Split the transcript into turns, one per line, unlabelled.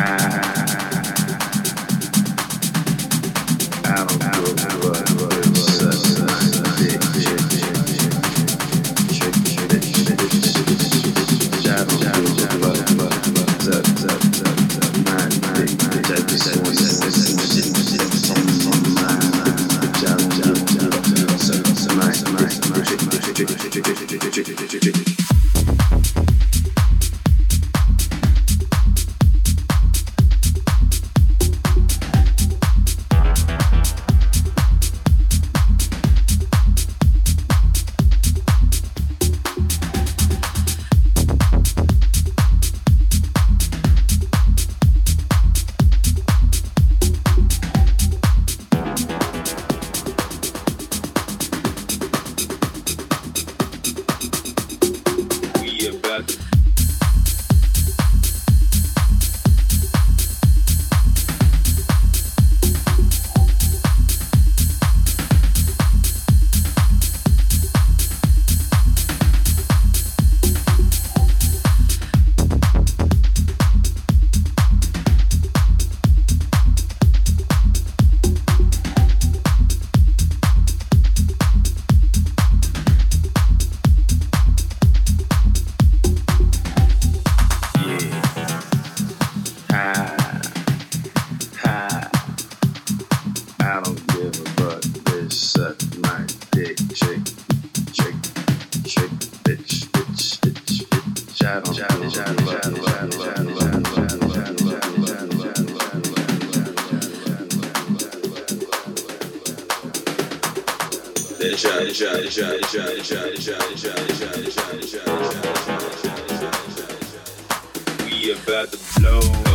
time. We about to blow.